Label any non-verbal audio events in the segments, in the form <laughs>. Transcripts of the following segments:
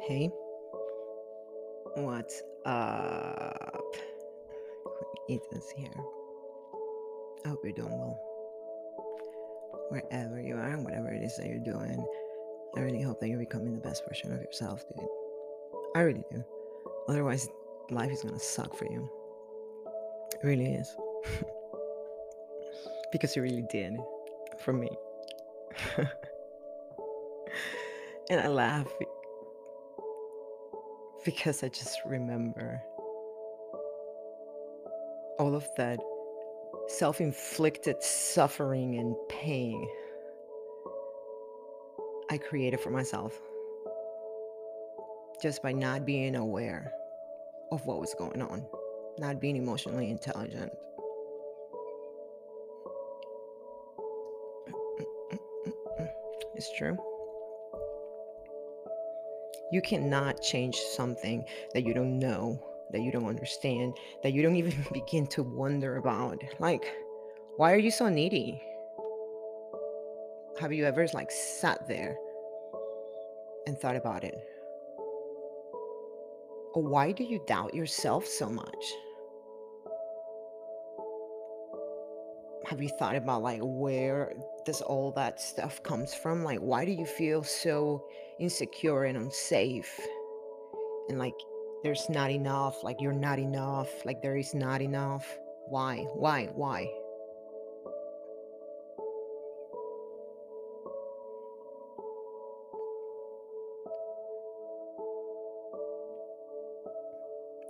Hey, what's up? Ethan's here. I hope you're doing well. Wherever you are, whatever it is that you're doing, I really hope that you're becoming the best version of yourself, dude. I really do. Otherwise, life is gonna suck for you. It really is. <laughs> because you really did for me. <laughs> and I laugh because I just remember all of that self inflicted suffering and pain I created for myself just by not being aware of what was going on, not being emotionally intelligent. <clears throat> It's true. You cannot change something that you don't know, that you don't understand, that you don't <laughs> even begin to wonder about. Like, why are you so needy? Have you ever like sat there and thought about it? Or why do you doubt yourself so much? Have you thought about like where does all that stuff comes from? Like why do you feel so insecure and unsafe? And like there's not enough, like you're not enough, like there is not enough. Why? Why? Why?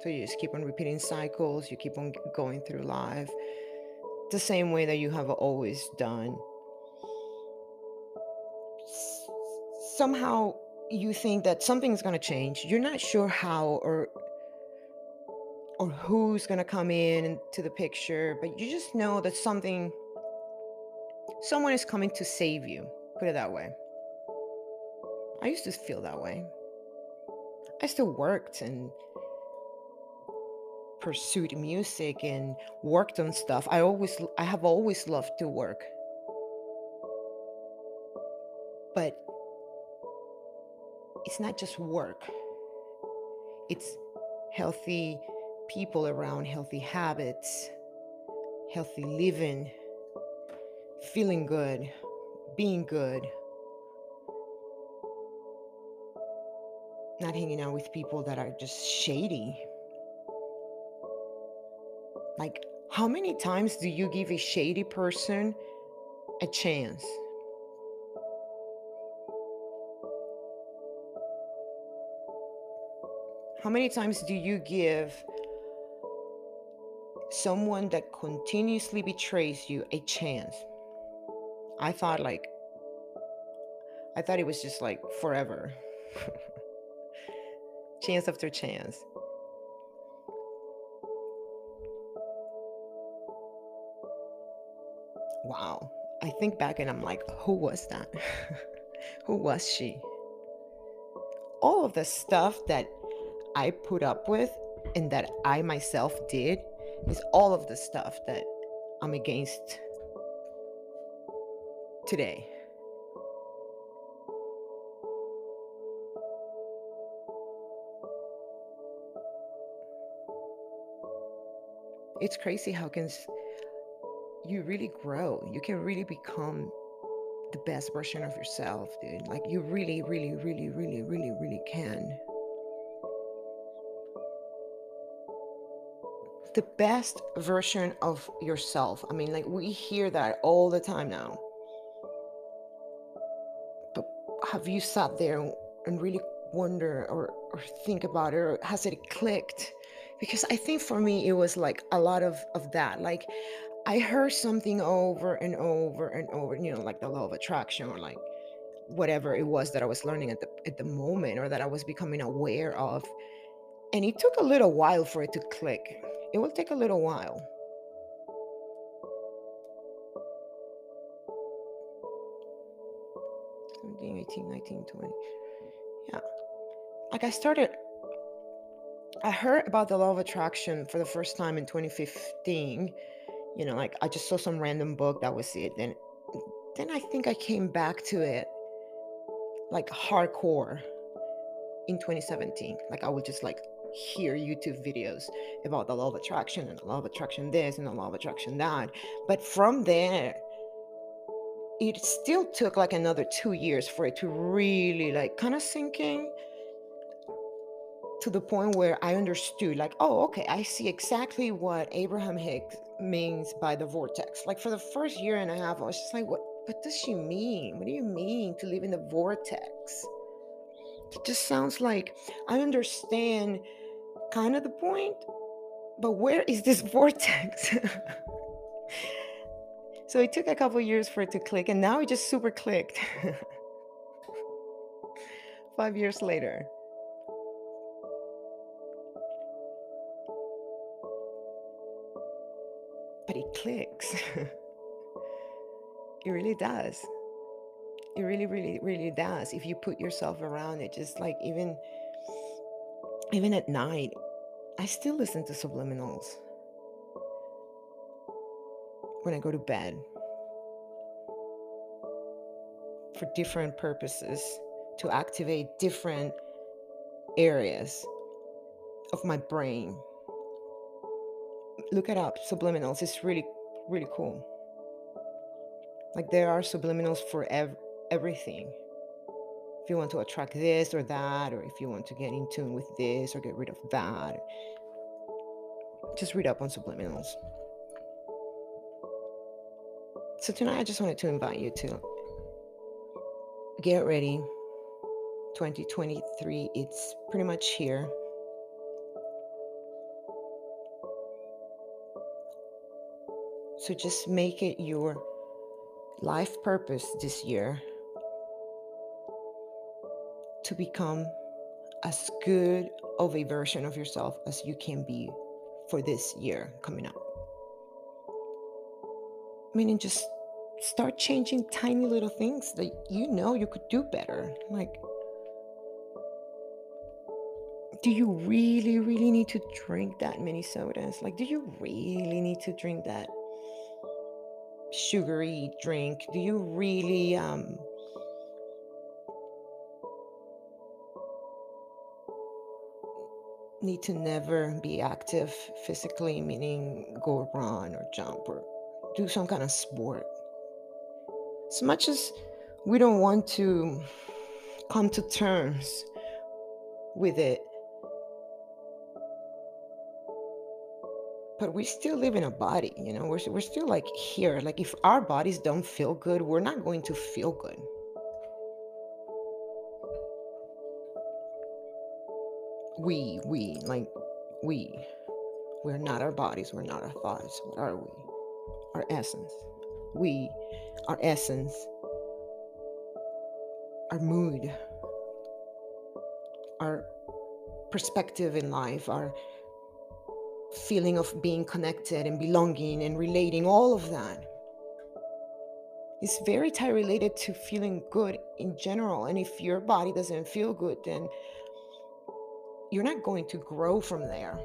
So you just keep on repeating cycles, you keep on going through life the same way that you have always done. S- Somehow you think that something's going to change. You're not sure how or or who's going to come in into the picture, but you just know that something someone is coming to save you. Put it that way. I used to feel that way. I still worked and pursued music and worked on stuff. I always I have always loved to work. But it's not just work. It's healthy people around, healthy habits, healthy living, feeling good, being good, not hanging out with people that are just shady. Like how many times do you give a shady person a chance? How many times do you give someone that continuously betrays you a chance? I thought like I thought it was just like forever. <laughs> chance after chance. Wow. I think back and I'm like, who was that? <laughs> who was she? All of the stuff that I put up with and that I myself did is all of the stuff that I'm against today. It's crazy how can you really grow. You can really become the best version of yourself, dude. Like you really, really, really, really, really, really can. The best version of yourself. I mean, like we hear that all the time now. But have you sat there and really wonder or, or think about it or has it clicked? Because I think for me it was like a lot of of that. Like I heard something over and over and over, you know, like the law of attraction or like whatever it was that I was learning at the at the moment or that I was becoming aware of. And it took a little while for it to click. It will take a little while. 17, 18, 19, 20. Yeah. Like I started I heard about the law of attraction for the first time in 2015. You know, like I just saw some random book, that was it. Then then I think I came back to it like hardcore in 2017. Like I would just like hear YouTube videos about the law of attraction and the law of attraction this and the law of attraction that. But from there, it still took like another two years for it to really like kind of sink in to the point where I understood, like, oh, okay, I see exactly what Abraham Hicks means by the vortex. Like for the first year and a half, I was just like, what what does she mean? What do you mean to live in the vortex? It just sounds like I understand kind of the point, but where is this <laughs> vortex? so it took a couple years for it to click, and now it just super clicked. <laughs> Five years later. Clicks. <laughs> it really does. It really, really, really does. If you put yourself around it, just like even even at night, I still listen to subliminals when I go to bed for different purposes to activate different areas of my brain. Look it up, subliminals. It's really, really cool. Like there are subliminals for ev- everything. If you want to attract this or that, or if you want to get in tune with this or get rid of that, just read up on subliminals. So tonight I just wanted to invite you to get ready. 2023, it's pretty much here. So just make it your life purpose this year to become as good of a version of yourself as you can be for this year coming up. Meaning, just start changing tiny little things that you know you could do better. Like, do you really, really need to drink that many sodas? Like, do you really need to drink that sugary drink? Do you really um need to never be active physically, meaning go run or jump or do some kind of sport? As much as we don't want to come to terms with it, but we still live in a body you know? We're, we're still like here. Like if our bodies don't feel good we're not going to feel good. We we like we we're not our bodies we're not our thoughts what are we? Our essence. We our essence our mood our perspective in life our feeling of being connected and belonging and relating, all of that is very tied related to feeling good in general. And if your body doesn't feel good, then you're not going to grow from there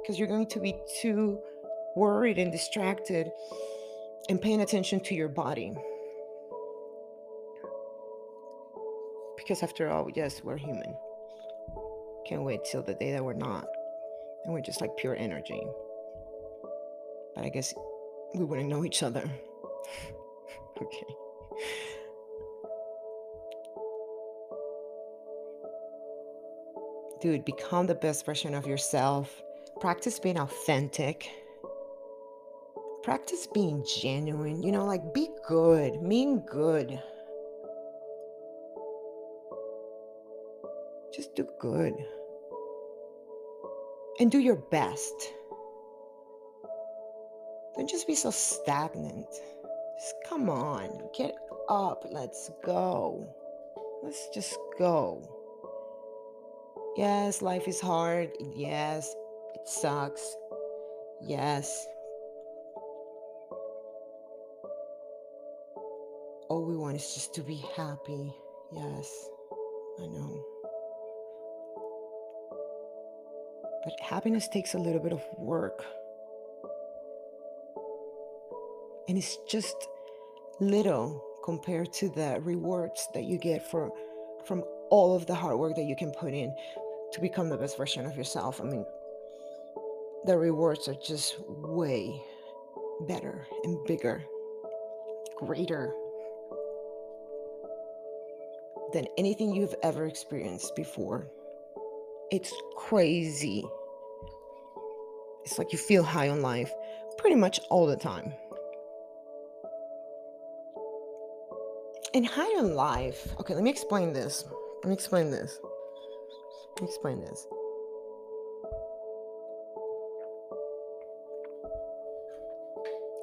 because you're going to be too worried and distracted and paying attention to your body. Because after all, yes, we're human. Can't wait till the day that we're not and we're just like pure energy. But I guess we wouldn't know each other. <laughs> okay. Dude, become the best version of yourself. Practice being authentic. Practice being genuine. You know, like be good, mean good. Just do good and do your best. Don't just be so stagnant. Just come on, get up. Let's go. Let's just go. Yes, life is hard. Yes, it sucks. Yes. All we want is just to be happy. Yes, I know. But happiness takes a little bit of work. And it's just little compared to the rewards that you get for from all of the hard work that you can put in to become the best version of yourself. I mean, the rewards are just way better and bigger, greater than anything you've ever experienced before. It's crazy. It's like you feel high on life pretty much all the time. And high on life, okay, let me explain this. Let me explain this. Let me explain this.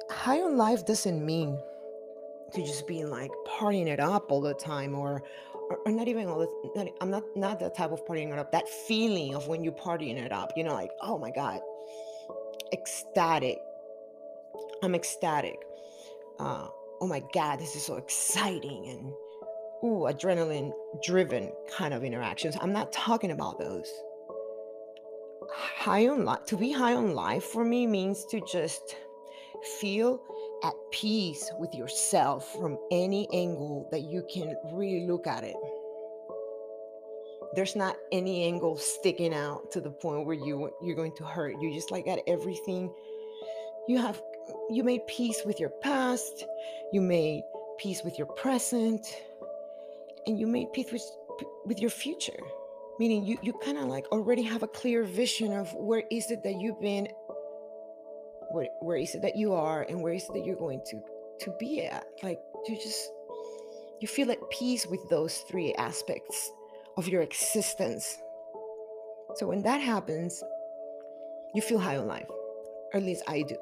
High on life doesn't mean to just being like partying it up all the time or or, not even all the not, I'm not not that type of partying it up. That feeling of when you partying it up, you know, like, oh my God, ecstatic. I'm ecstatic. Uh, oh my God, this is so exciting and ooh, adrenaline driven kind of interactions. I'm not talking about those. High on life to be high on life for me means to just feel at peace with yourself from any angle that you can really look at it. There's not any angle sticking out to the point where you you're going to hurt. You just like at everything. You have you made peace with your past, you made peace with your present, and you made peace with with your future. Meaning you you kind of like already have a clear vision of where is it that you've been where, where is it that you are and where is it that you're going to to be at. Like you just you feel at peace with those three aspects of your existence. So when that happens you feel high on life or at least i do.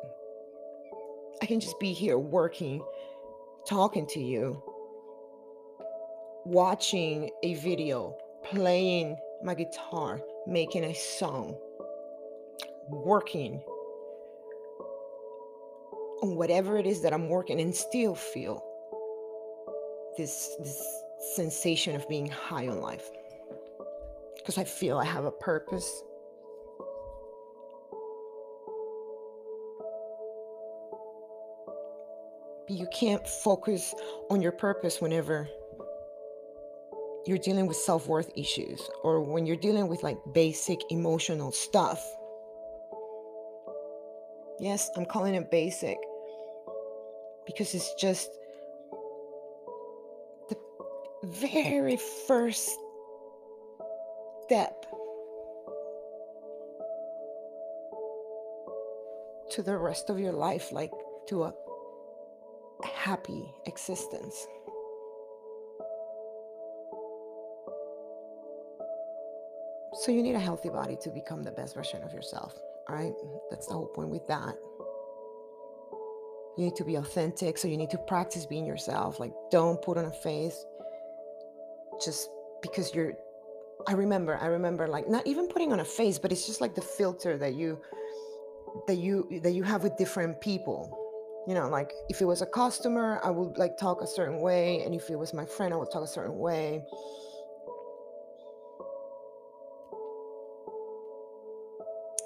I can just be here working talking to you watching a video playing my guitar making a song working on whatever it is that I'm working and still feel this this sensation of being high on life because I feel I have a purpose. But you can't focus on your purpose whenever you're dealing with self-worth issues or when you're dealing with like basic emotional stuff. Yes, I'm calling it basic because it's just the very first step to the rest of your life, like to a happy existence. So, you need a healthy body to become the best version of yourself. All right. That's the whole point with that. You need to be authentic. So you need to practice being yourself. Like, don't put on a face just because you're. I remember, I remember, like, not even putting on a face, but it's just like the filter that you that you that you have with different people you know like if it was a customer i would like talk a certain way and if it was my friend i would talk a certain way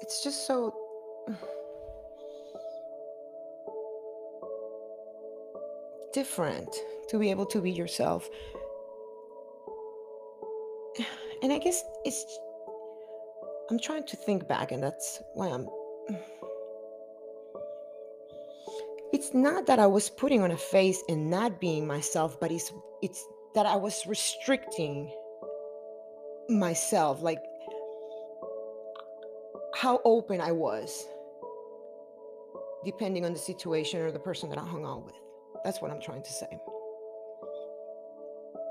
it's just so different to be able to be yourself. And I guess it's, I'm trying to think back, and that's why I'm. It's not that I was putting on a face and not being myself, but it's it's that I was restricting myself, like how open I was, depending on the situation or the person that I hung out with. That's what I'm trying to say.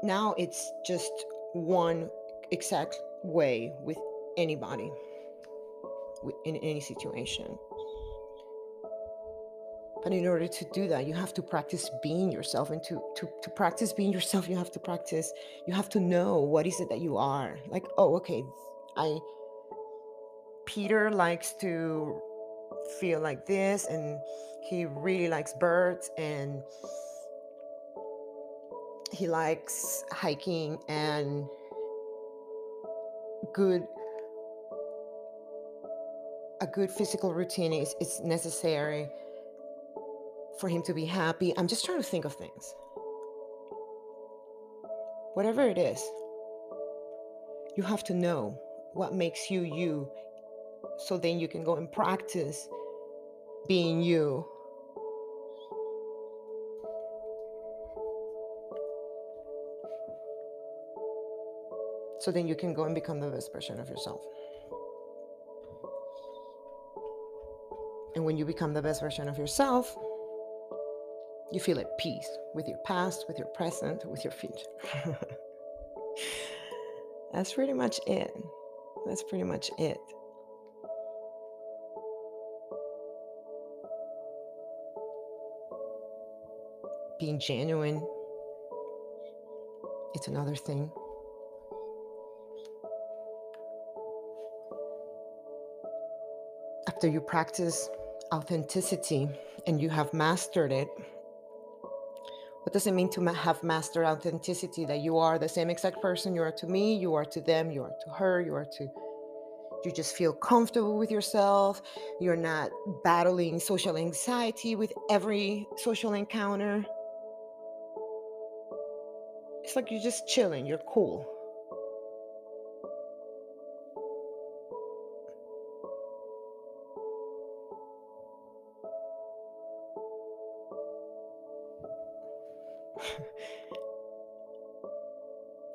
Now it's just one exact way with anybody in any situation. But in order to do that, you have to practice being yourself. And to, to, to practice being <laughs> yourself, you have to practice, you have to know what is it that you are. Like, oh, okay, I Peter likes to feel like this and he really likes birds and he likes hiking and good a good physical routine is, is necessary for him to be happy i'm just trying to think of things whatever it is You have to know what makes you you so then you can go and practice being you. So then you can go and become the best version of yourself. And when you become the best version of yourself, you feel at peace with your past, with your present, with your future. <laughs> That's pretty much it. That's pretty much it. Being genuine, it's another thing. After you practice authenticity and you have mastered it, what does it mean to have mastered authenticity? That you are the same exact person you are to me, you are to them, you are to her, you are to. You just feel comfortable with yourself. You're not battling social anxiety with every social encounter. It's like you're just chilling, you're cool.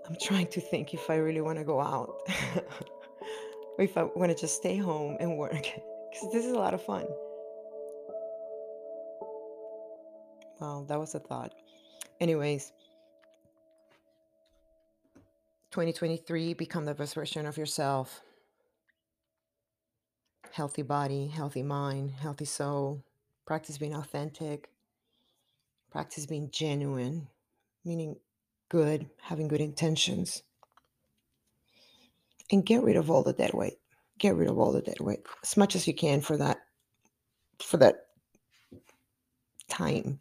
I'm trying to think if I really want to go out or <laughs> if I want to just stay home and work <laughs> because this is a lot of fun. Well, that was a thought. Anyways, 2023, become the best version of yourself. Healthy body, healthy mind, healthy soul. Practice being authentic. Practice being genuine, meaning good, having good intentions. And get rid of all the dead weight. Get rid of all the dead weight as much as you can for that for that time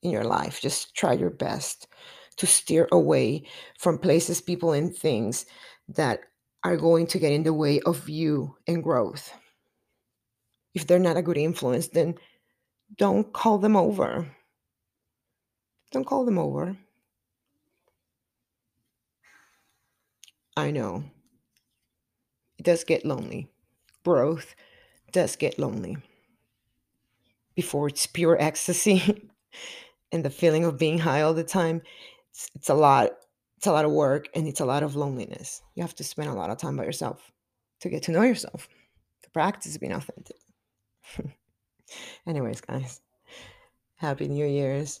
in your life. Just try your best to steer away from places, people, and things that are going to get in the way of you and growth. If they're not a good influence, then don't call them over. Don't call them over. I know. It does get lonely. Growth does get lonely. Before it's pure ecstasy <laughs> and the feeling of being high all the time, it's, it's a lot. It's a lot of work and it's a lot of loneliness. You have to spend a lot of time by yourself to get to know yourself, to practice being authentic. <laughs> Anyways, guys, happy New Year's.